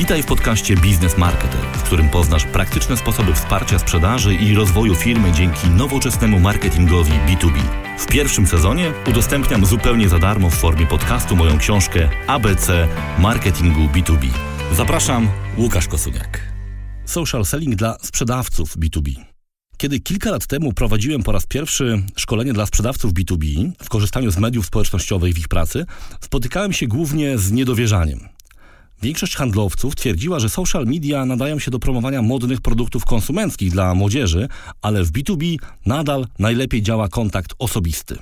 Witaj w podcaście Biznes Marketer, w którym poznasz praktyczne sposoby wsparcia sprzedaży i rozwoju firmy dzięki nowoczesnemu marketingowi B2B. W pierwszym sezonie udostępniam zupełnie za darmo w formie podcastu moją książkę ABC Marketingu B2B. Zapraszam, Łukasz Kosuniak. Social selling dla sprzedawców B2B. Kiedy kilka lat temu prowadziłem po raz pierwszy szkolenie dla sprzedawców B2B w korzystaniu z mediów społecznościowych w ich pracy, spotykałem się głównie z niedowierzaniem. Większość handlowców twierdziła, że social media nadają się do promowania modnych produktów konsumenckich dla młodzieży, ale w B2B nadal najlepiej działa kontakt osobisty.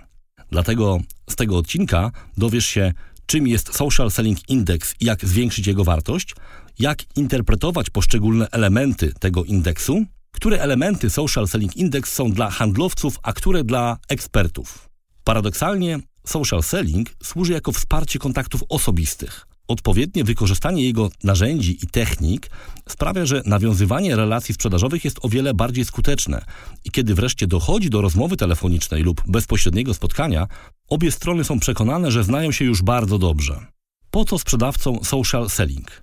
Dlatego z tego odcinka dowiesz się, czym jest Social Selling Index i jak zwiększyć jego wartość, jak interpretować poszczególne elementy tego indeksu, które elementy Social Selling Index są dla handlowców, a które dla ekspertów. Paradoksalnie, social selling służy jako wsparcie kontaktów osobistych. Odpowiednie wykorzystanie jego narzędzi i technik sprawia, że nawiązywanie relacji sprzedażowych jest o wiele bardziej skuteczne i kiedy wreszcie dochodzi do rozmowy telefonicznej lub bezpośredniego spotkania, obie strony są przekonane, że znają się już bardzo dobrze. Po co sprzedawcom social selling?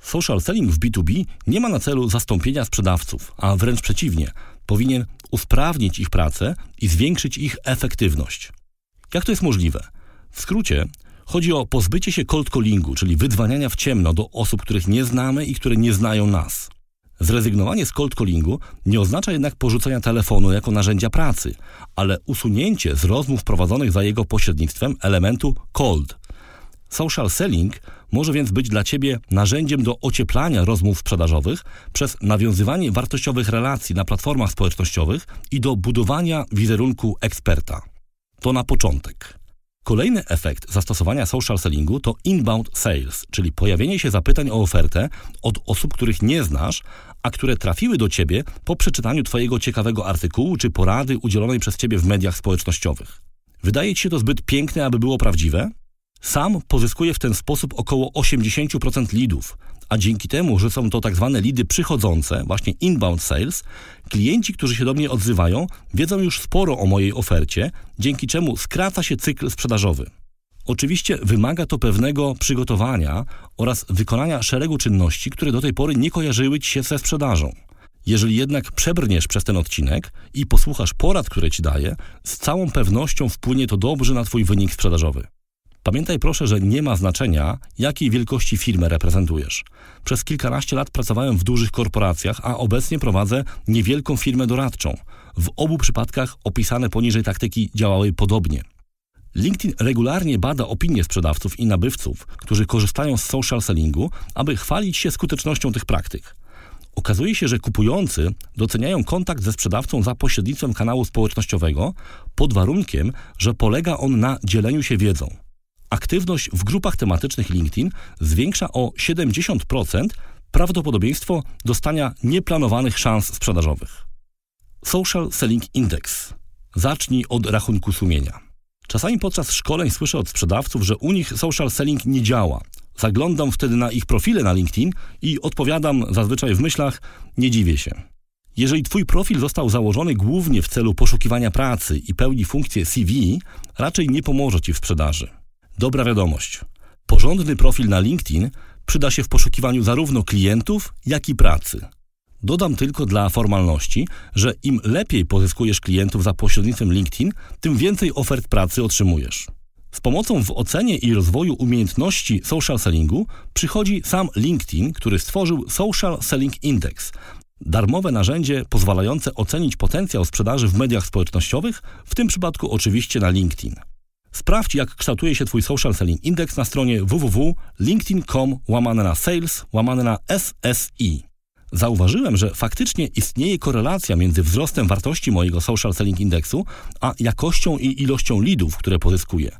Social selling w B2B nie ma na celu zastąpienia sprzedawców, a wręcz przeciwnie, powinien usprawnić ich pracę i zwiększyć ich efektywność. Jak to jest możliwe? W skrócie, chodzi o pozbycie się cold callingu, czyli wydzwaniania w ciemno do osób, których nie znamy i które nie znają nas. Zrezygnowanie z cold callingu nie oznacza jednak porzucenia telefonu jako narzędzia pracy, ale usunięcie z rozmów prowadzonych za jego pośrednictwem elementu cold. Social selling może więc być dla Ciebie narzędziem do ocieplania rozmów sprzedażowych przez nawiązywanie wartościowych relacji na platformach społecznościowych i do budowania wizerunku eksperta. To na początek. Kolejny efekt zastosowania social sellingu to inbound sales, czyli pojawienie się zapytań o ofertę od osób, których nie znasz, a które trafiły do ciebie po przeczytaniu twojego ciekawego artykułu czy porady udzielonej przez ciebie w mediach społecznościowych. Wydaje ci się to zbyt piękne, aby było prawdziwe? Sam pozyskuję w ten sposób około 80% lidów, a dzięki temu, że są to tak zwane lidy przychodzące, właśnie inbound sales, klienci, którzy się do mnie odzywają, wiedzą już sporo o mojej ofercie, dzięki czemu skraca się cykl sprzedażowy. Oczywiście wymaga to pewnego przygotowania oraz wykonania szeregu czynności, które do tej pory nie kojarzyły Ci się ze sprzedażą. Jeżeli jednak przebrniesz przez ten odcinek i posłuchasz porad, które Ci daję, z całą pewnością wpłynie to dobrze na Twój wynik sprzedażowy. Pamiętaj proszę, że nie ma znaczenia, jakiej wielkości firmę reprezentujesz. Przez kilkanaście lat pracowałem w dużych korporacjach, a obecnie prowadzę niewielką firmę doradczą. W obu przypadkach opisane poniżej taktyki działały podobnie. LinkedIn regularnie bada opinie sprzedawców i nabywców, którzy korzystają z social sellingu, aby chwalić się skutecznością tych praktyk. Okazuje się, że kupujący doceniają kontakt ze sprzedawcą za pośrednictwem kanału społecznościowego pod warunkiem, że polega on na dzieleniu się wiedzą aktywność w grupach tematycznych LinkedIn zwiększa o 70% prawdopodobieństwo dostania nieplanowanych szans sprzedażowych. Social Selling Index. Zacznij od rachunku sumienia. Czasami podczas szkoleń słyszę od sprzedawców, że u nich social selling nie działa. Zaglądam wtedy na ich profile na LinkedIn i odpowiadam zazwyczaj w myślach: Nie dziwię się. Jeżeli Twój profil został założony głównie w celu poszukiwania pracy i pełni funkcję CV, raczej nie pomoże Ci w sprzedaży. Dobra wiadomość. Porządny profil na LinkedIn przyda się w poszukiwaniu zarówno klientów, jak i pracy. Dodam tylko dla formalności, że im lepiej pozyskujesz klientów za pośrednictwem LinkedIn, tym więcej ofert pracy otrzymujesz. Z pomocą w ocenie i rozwoju umiejętności social sellingu przychodzi sam LinkedIn, który stworzył Social Selling Index, darmowe narzędzie pozwalające ocenić potencjał sprzedaży w mediach społecznościowych, w tym przypadku oczywiście na LinkedIn. Sprawdź, jak kształtuje się Twój social selling index na stronie www.linkedin.com łamane na sales łamane na SSI. Zauważyłem, że faktycznie istnieje korelacja między wzrostem wartości mojego social selling indeksu, a jakością i ilością leadów, które pozyskuję.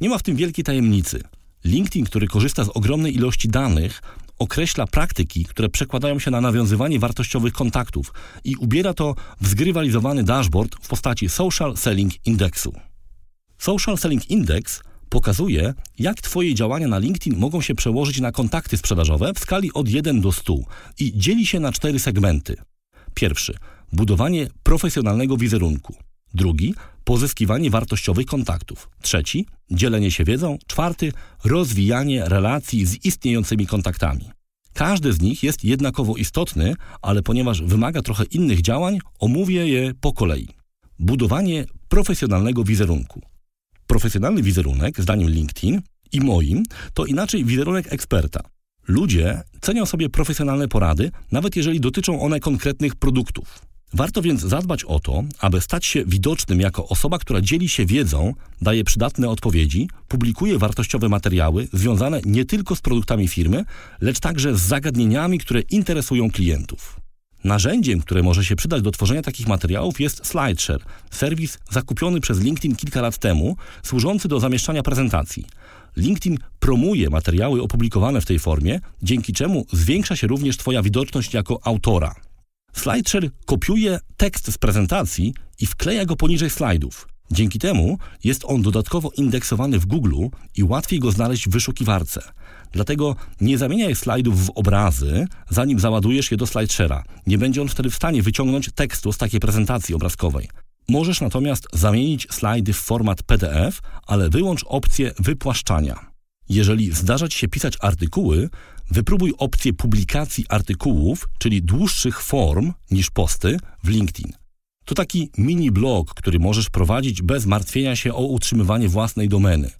Nie ma w tym wielkiej tajemnicy. LinkedIn, który korzysta z ogromnej ilości danych, określa praktyki, które przekładają się na nawiązywanie wartościowych kontaktów i ubiera to w zgrywalizowany dashboard w postaci Social Selling Indexu. Social Selling Index pokazuje, jak Twoje działania na LinkedIn mogą się przełożyć na kontakty sprzedażowe w skali od 1 do 100 i dzieli się na cztery segmenty. Pierwszy budowanie profesjonalnego wizerunku. Drugi pozyskiwanie wartościowych kontaktów. Trzeci dzielenie się wiedzą. Czwarty rozwijanie relacji z istniejącymi kontaktami. Każdy z nich jest jednakowo istotny, ale ponieważ wymaga trochę innych działań, omówię je po kolei. Budowanie profesjonalnego wizerunku. Profesjonalny wizerunek, zdaniem LinkedIn i moim, to inaczej wizerunek eksperta. Ludzie cenią sobie profesjonalne porady, nawet jeżeli dotyczą one konkretnych produktów. Warto więc zadbać o to, aby stać się widocznym jako osoba, która dzieli się wiedzą, daje przydatne odpowiedzi, publikuje wartościowe materiały związane nie tylko z produktami firmy, lecz także z zagadnieniami, które interesują klientów. Narzędziem, które może się przydać do tworzenia takich materiałów jest SlideShare, serwis zakupiony przez LinkedIn kilka lat temu, służący do zamieszczania prezentacji. LinkedIn promuje materiały opublikowane w tej formie, dzięki czemu zwiększa się również Twoja widoczność jako autora. SlideShare kopiuje tekst z prezentacji i wkleja go poniżej slajdów. Dzięki temu jest on dodatkowo indeksowany w Google i łatwiej go znaleźć w wyszukiwarce. Dlatego nie zamieniaj slajdów w obrazy, zanim załadujesz je do SlideShare'a. Nie będzie on wtedy w stanie wyciągnąć tekstu z takiej prezentacji obrazkowej. Możesz natomiast zamienić slajdy w format PDF, ale wyłącz opcję wypłaszczania. Jeżeli zdarza Ci się pisać artykuły, wypróbuj opcję publikacji artykułów, czyli dłuższych form niż posty w LinkedIn. To taki mini blog, który możesz prowadzić bez martwienia się o utrzymywanie własnej domeny.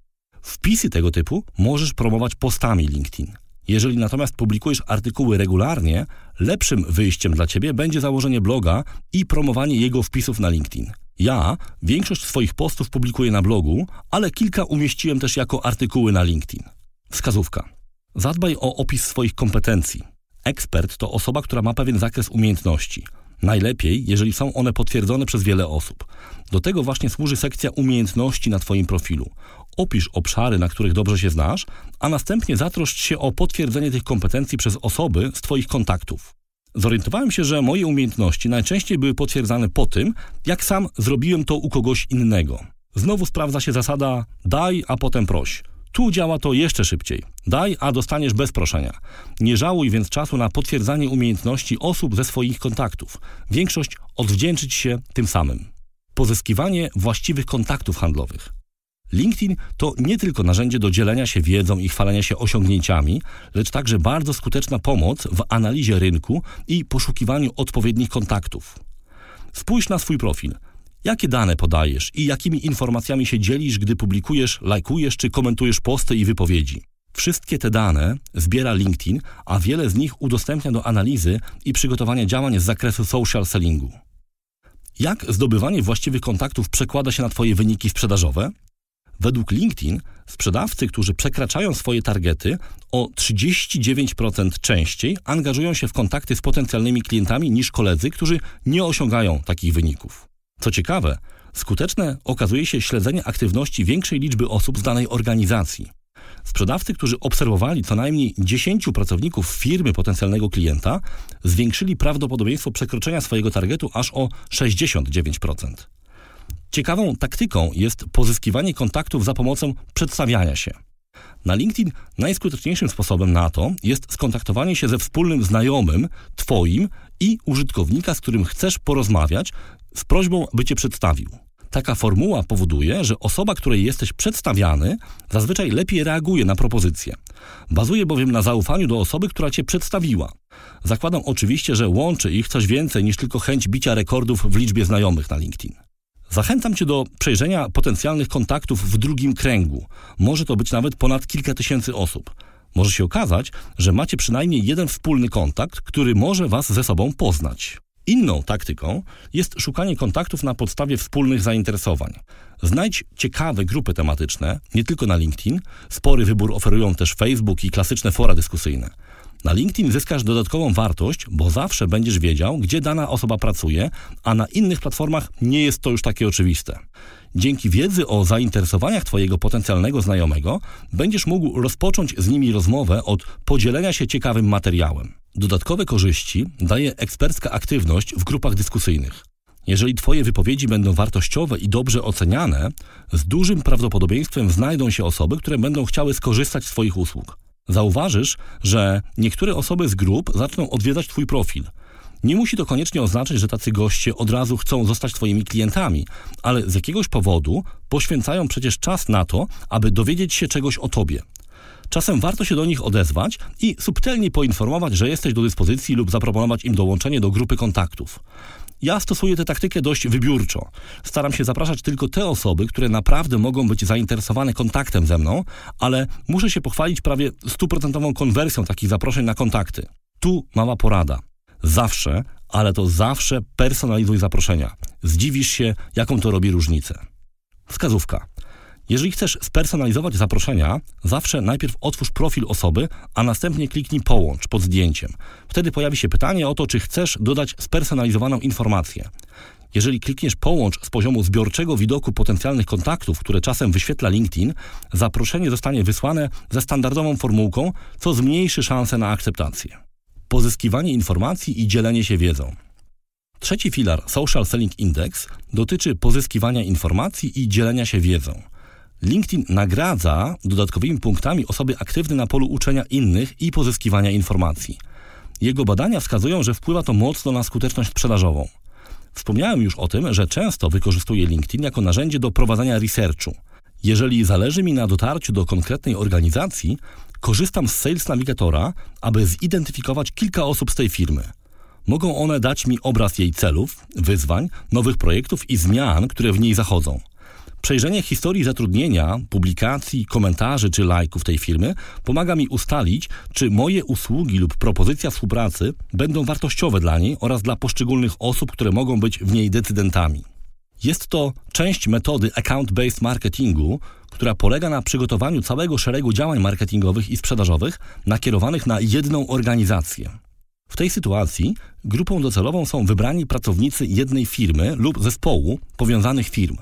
Wpisy tego typu możesz promować postami LinkedIn. Jeżeli natomiast publikujesz artykuły regularnie, lepszym wyjściem dla Ciebie będzie założenie bloga i promowanie jego wpisów na LinkedIn. Ja większość swoich postów publikuję na blogu, ale kilka umieściłem też jako artykuły na LinkedIn. Wskazówka. Zadbaj o opis swoich kompetencji. Ekspert to osoba, która ma pewien zakres umiejętności. Najlepiej, jeżeli są one potwierdzone przez wiele osób. Do tego właśnie służy sekcja umiejętności na Twoim profilu. Opisz obszary, na których dobrze się znasz, a następnie zatroszcz się o potwierdzenie tych kompetencji przez osoby z Twoich kontaktów. Zorientowałem się, że moje umiejętności najczęściej były potwierdzane po tym, jak sam zrobiłem to u kogoś innego. Znowu sprawdza się zasada daj, a potem proś. Tu działa to jeszcze szybciej. Daj, a dostaniesz bez proszenia. Nie żałuj więc czasu na potwierdzanie umiejętności osób ze swoich kontaktów. Większość odwdzięczyć się tym samym. Pozyskiwanie właściwych kontaktów handlowych. LinkedIn to nie tylko narzędzie do dzielenia się wiedzą i chwalenia się osiągnięciami, lecz także bardzo skuteczna pomoc w analizie rynku i poszukiwaniu odpowiednich kontaktów. Spójrz na swój profil. Jakie dane podajesz i jakimi informacjami się dzielisz, gdy publikujesz, lajkujesz czy komentujesz posty i wypowiedzi? Wszystkie te dane zbiera LinkedIn, a wiele z nich udostępnia do analizy i przygotowania działań z zakresu social sellingu. Jak zdobywanie właściwych kontaktów przekłada się na Twoje wyniki sprzedażowe? Według LinkedIn sprzedawcy, którzy przekraczają swoje targety, o 39% częściej angażują się w kontakty z potencjalnymi klientami niż koledzy, którzy nie osiągają takich wyników. Co ciekawe, skuteczne okazuje się śledzenie aktywności większej liczby osób z danej organizacji. Sprzedawcy, którzy obserwowali co najmniej 10 pracowników firmy potencjalnego klienta, zwiększyli prawdopodobieństwo przekroczenia swojego targetu aż o 69%. Ciekawą taktyką jest pozyskiwanie kontaktów za pomocą przedstawiania się. Na LinkedIn najskuteczniejszym sposobem na to jest skontaktowanie się ze wspólnym znajomym, Twoim i użytkownika, z którym chcesz porozmawiać, z prośbą, by Cię przedstawił. Taka formuła powoduje, że osoba, której jesteś przedstawiany, zazwyczaj lepiej reaguje na propozycję. Bazuje bowiem na zaufaniu do osoby, która Cię przedstawiła. Zakładam oczywiście, że łączy ich coś więcej niż tylko chęć bicia rekordów w liczbie znajomych na LinkedIn. Zachęcam Cię do przejrzenia potencjalnych kontaktów w drugim kręgu. Może to być nawet ponad kilka tysięcy osób. Może się okazać, że macie przynajmniej jeden wspólny kontakt, który może Was ze sobą poznać. Inną taktyką jest szukanie kontaktów na podstawie wspólnych zainteresowań. Znajdź ciekawe grupy tematyczne, nie tylko na LinkedIn. Spory wybór oferują też Facebook i klasyczne fora dyskusyjne. Na LinkedIn zyskasz dodatkową wartość, bo zawsze będziesz wiedział, gdzie dana osoba pracuje, a na innych platformach nie jest to już takie oczywiste. Dzięki wiedzy o zainteresowaniach Twojego potencjalnego znajomego będziesz mógł rozpocząć z nimi rozmowę od podzielenia się ciekawym materiałem. Dodatkowe korzyści daje ekspercka aktywność w grupach dyskusyjnych. Jeżeli Twoje wypowiedzi będą wartościowe i dobrze oceniane, z dużym prawdopodobieństwem znajdą się osoby, które będą chciały skorzystać z Twoich usług. Zauważysz, że niektóre osoby z grup zaczną odwiedzać Twój profil. Nie musi to koniecznie oznaczać, że tacy goście od razu chcą zostać Twoimi klientami, ale z jakiegoś powodu poświęcają przecież czas na to, aby dowiedzieć się czegoś o Tobie. Czasem warto się do nich odezwać i subtelnie poinformować, że jesteś do dyspozycji lub zaproponować im dołączenie do grupy kontaktów. Ja stosuję tę taktykę dość wybiórczo. Staram się zapraszać tylko te osoby, które naprawdę mogą być zainteresowane kontaktem ze mną, ale muszę się pochwalić prawie stuprocentową konwersją takich zaproszeń na kontakty. Tu mała porada. Zawsze, ale to zawsze personalizuj zaproszenia. Zdziwisz się, jaką to robi różnicę. Wskazówka. Jeżeli chcesz spersonalizować zaproszenia, zawsze najpierw otwórz profil osoby, a następnie kliknij połącz pod zdjęciem. Wtedy pojawi się pytanie o to, czy chcesz dodać spersonalizowaną informację. Jeżeli klikniesz połącz z poziomu zbiorczego widoku potencjalnych kontaktów, które czasem wyświetla LinkedIn, zaproszenie zostanie wysłane ze standardową formułką, co zmniejszy szanse na akceptację. Pozyskiwanie informacji i dzielenie się wiedzą. Trzeci filar Social Selling Index dotyczy pozyskiwania informacji i dzielenia się wiedzą. LinkedIn nagradza dodatkowymi punktami osoby aktywne na polu uczenia innych i pozyskiwania informacji. Jego badania wskazują, że wpływa to mocno na skuteczność sprzedażową. Wspomniałem już o tym, że często wykorzystuję LinkedIn jako narzędzie do prowadzenia researchu. Jeżeli zależy mi na dotarciu do konkretnej organizacji, korzystam z Sales Navigatora, aby zidentyfikować kilka osób z tej firmy. Mogą one dać mi obraz jej celów, wyzwań, nowych projektów i zmian, które w niej zachodzą. Przejrzenie historii zatrudnienia, publikacji, komentarzy czy lajków tej firmy pomaga mi ustalić, czy moje usługi lub propozycja współpracy będą wartościowe dla niej oraz dla poszczególnych osób, które mogą być w niej decydentami. Jest to część metody account-based marketingu, która polega na przygotowaniu całego szeregu działań marketingowych i sprzedażowych nakierowanych na jedną organizację. W tej sytuacji grupą docelową są wybrani pracownicy jednej firmy lub zespołu powiązanych firm.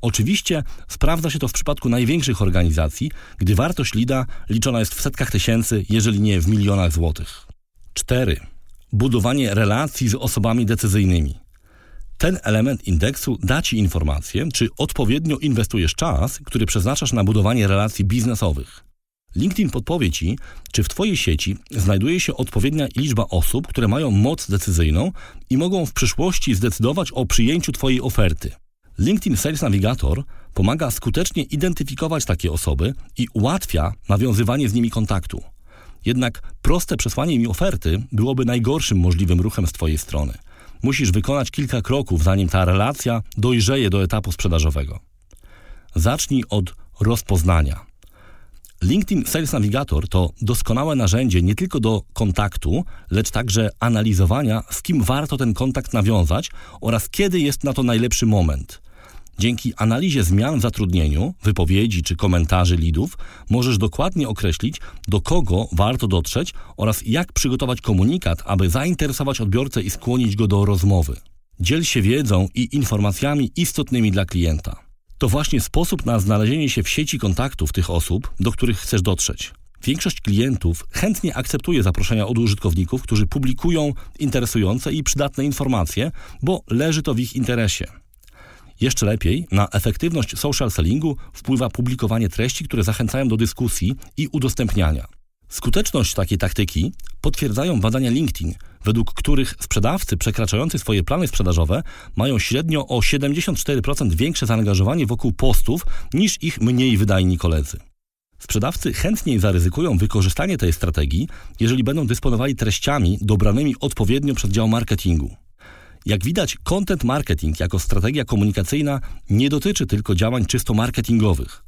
Oczywiście sprawdza się to w przypadku największych organizacji, gdy wartość lida liczona jest w setkach tysięcy, jeżeli nie w milionach złotych. 4. Budowanie relacji z osobami decyzyjnymi. Ten element indeksu da Ci informację, czy odpowiednio inwestujesz czas, który przeznaczasz na budowanie relacji biznesowych. LinkedIn podpowie Ci, czy w Twojej sieci znajduje się odpowiednia liczba osób, które mają moc decyzyjną i mogą w przyszłości zdecydować o przyjęciu Twojej oferty. LinkedIn Sales Navigator pomaga skutecznie identyfikować takie osoby i ułatwia nawiązywanie z nimi kontaktu. Jednak proste przesłanie im oferty byłoby najgorszym możliwym ruchem z Twojej strony. Musisz wykonać kilka kroków, zanim ta relacja dojrzeje do etapu sprzedażowego. Zacznij od rozpoznania. LinkedIn Sales Navigator to doskonałe narzędzie nie tylko do kontaktu, lecz także analizowania, z kim warto ten kontakt nawiązać oraz kiedy jest na to najlepszy moment. Dzięki analizie zmian w zatrudnieniu, wypowiedzi czy komentarzy lidów możesz dokładnie określić, do kogo warto dotrzeć oraz jak przygotować komunikat, aby zainteresować odbiorcę i skłonić go do rozmowy. Dziel się wiedzą i informacjami istotnymi dla klienta. To właśnie sposób na znalezienie się w sieci kontaktów tych osób, do których chcesz dotrzeć. Większość klientów chętnie akceptuje zaproszenia od użytkowników, którzy publikują interesujące i przydatne informacje, bo leży to w ich interesie. Jeszcze lepiej na efektywność social sellingu wpływa publikowanie treści, które zachęcają do dyskusji i udostępniania. Skuteczność takiej taktyki potwierdzają badania LinkedIn, według których sprzedawcy przekraczający swoje plany sprzedażowe mają średnio o 74% większe zaangażowanie wokół postów niż ich mniej wydajni koledzy. Sprzedawcy chętniej zaryzykują wykorzystanie tej strategii, jeżeli będą dysponowali treściami dobranymi odpowiednio przez dział marketingu. Jak widać, content marketing jako strategia komunikacyjna nie dotyczy tylko działań czysto marketingowych.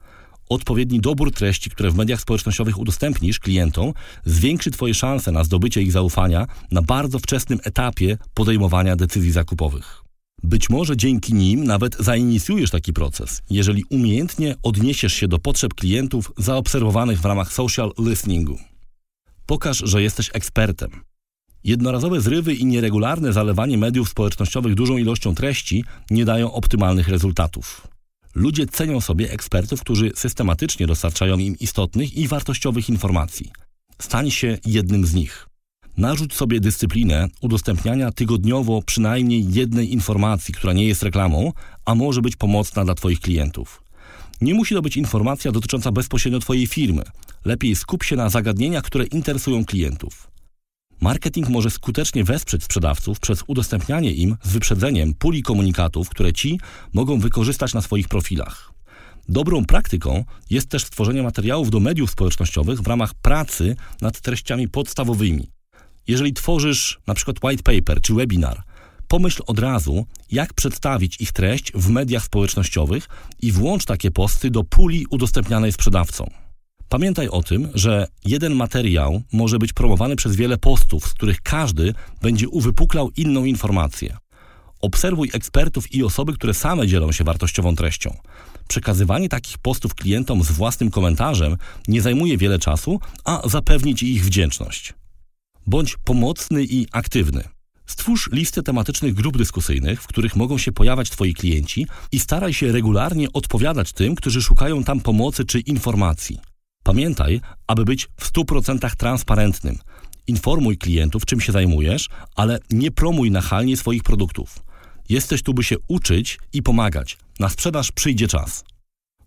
Odpowiedni dobór treści, które w mediach społecznościowych udostępnisz klientom, zwiększy Twoje szanse na zdobycie ich zaufania na bardzo wczesnym etapie podejmowania decyzji zakupowych. Być może dzięki nim nawet zainicjujesz taki proces, jeżeli umiejętnie odniesiesz się do potrzeb klientów zaobserwowanych w ramach social listeningu. Pokaż, że jesteś ekspertem. Jednorazowe zrywy i nieregularne zalewanie mediów społecznościowych dużą ilością treści nie dają optymalnych rezultatów. Ludzie cenią sobie ekspertów, którzy systematycznie dostarczają im istotnych i wartościowych informacji. Stań się jednym z nich. Narzuć sobie dyscyplinę udostępniania tygodniowo przynajmniej jednej informacji, która nie jest reklamą, a może być pomocna dla Twoich klientów. Nie musi to być informacja dotycząca bezpośrednio Twojej firmy. Lepiej skup się na zagadnieniach, które interesują klientów. Marketing może skutecznie wesprzeć sprzedawców przez udostępnianie im z wyprzedzeniem puli komunikatów, które ci mogą wykorzystać na swoich profilach. Dobrą praktyką jest też stworzenie materiałów do mediów społecznościowych w ramach pracy nad treściami podstawowymi. Jeżeli tworzysz przykład white paper czy webinar, pomyśl od razu, jak przedstawić ich treść w mediach społecznościowych i włącz takie posty do puli udostępnianej sprzedawcą. Pamiętaj o tym, że jeden materiał może być promowany przez wiele postów, z których każdy będzie uwypuklał inną informację. Obserwuj ekspertów i osoby, które same dzielą się wartościową treścią. Przekazywanie takich postów klientom z własnym komentarzem nie zajmuje wiele czasu, a zapewni Ci ich wdzięczność. Bądź pomocny i aktywny. Stwórz listę tematycznych grup dyskusyjnych, w których mogą się pojawiać Twoi klienci i staraj się regularnie odpowiadać tym, którzy szukają tam pomocy czy informacji. Pamiętaj, aby być w 100% transparentnym. Informuj klientów, czym się zajmujesz, ale nie promuj nachalnie swoich produktów. Jesteś tu, by się uczyć i pomagać. Na sprzedaż przyjdzie czas.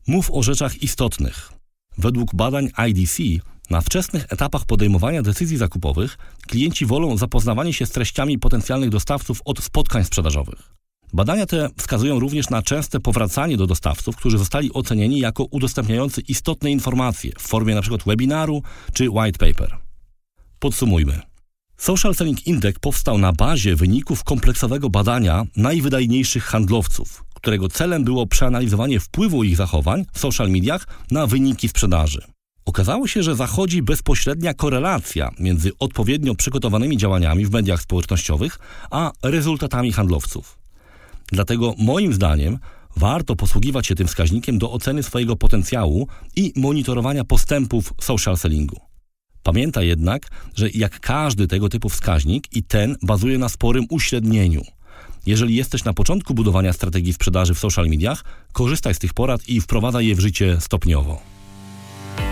Mów o rzeczach istotnych. Według badań IDC na wczesnych etapach podejmowania decyzji zakupowych klienci wolą zapoznawanie się z treściami potencjalnych dostawców od spotkań sprzedażowych. Badania te wskazują również na częste powracanie do dostawców, którzy zostali ocenieni jako udostępniający istotne informacje w formie np. webinaru czy white paper. Podsumujmy. Social Selling Index powstał na bazie wyników kompleksowego badania najwydajniejszych handlowców, którego celem było przeanalizowanie wpływu ich zachowań w social mediach na wyniki sprzedaży. Okazało się, że zachodzi bezpośrednia korelacja między odpowiednio przygotowanymi działaniami w mediach społecznościowych a rezultatami handlowców. Dlatego moim zdaniem warto posługiwać się tym wskaźnikiem do oceny swojego potencjału i monitorowania postępów social sellingu. Pamiętaj jednak, że jak każdy tego typu wskaźnik i ten bazuje na sporym uśrednieniu. Jeżeli jesteś na początku budowania strategii sprzedaży w social mediach, korzystaj z tych porad i wprowadzaj je w życie stopniowo.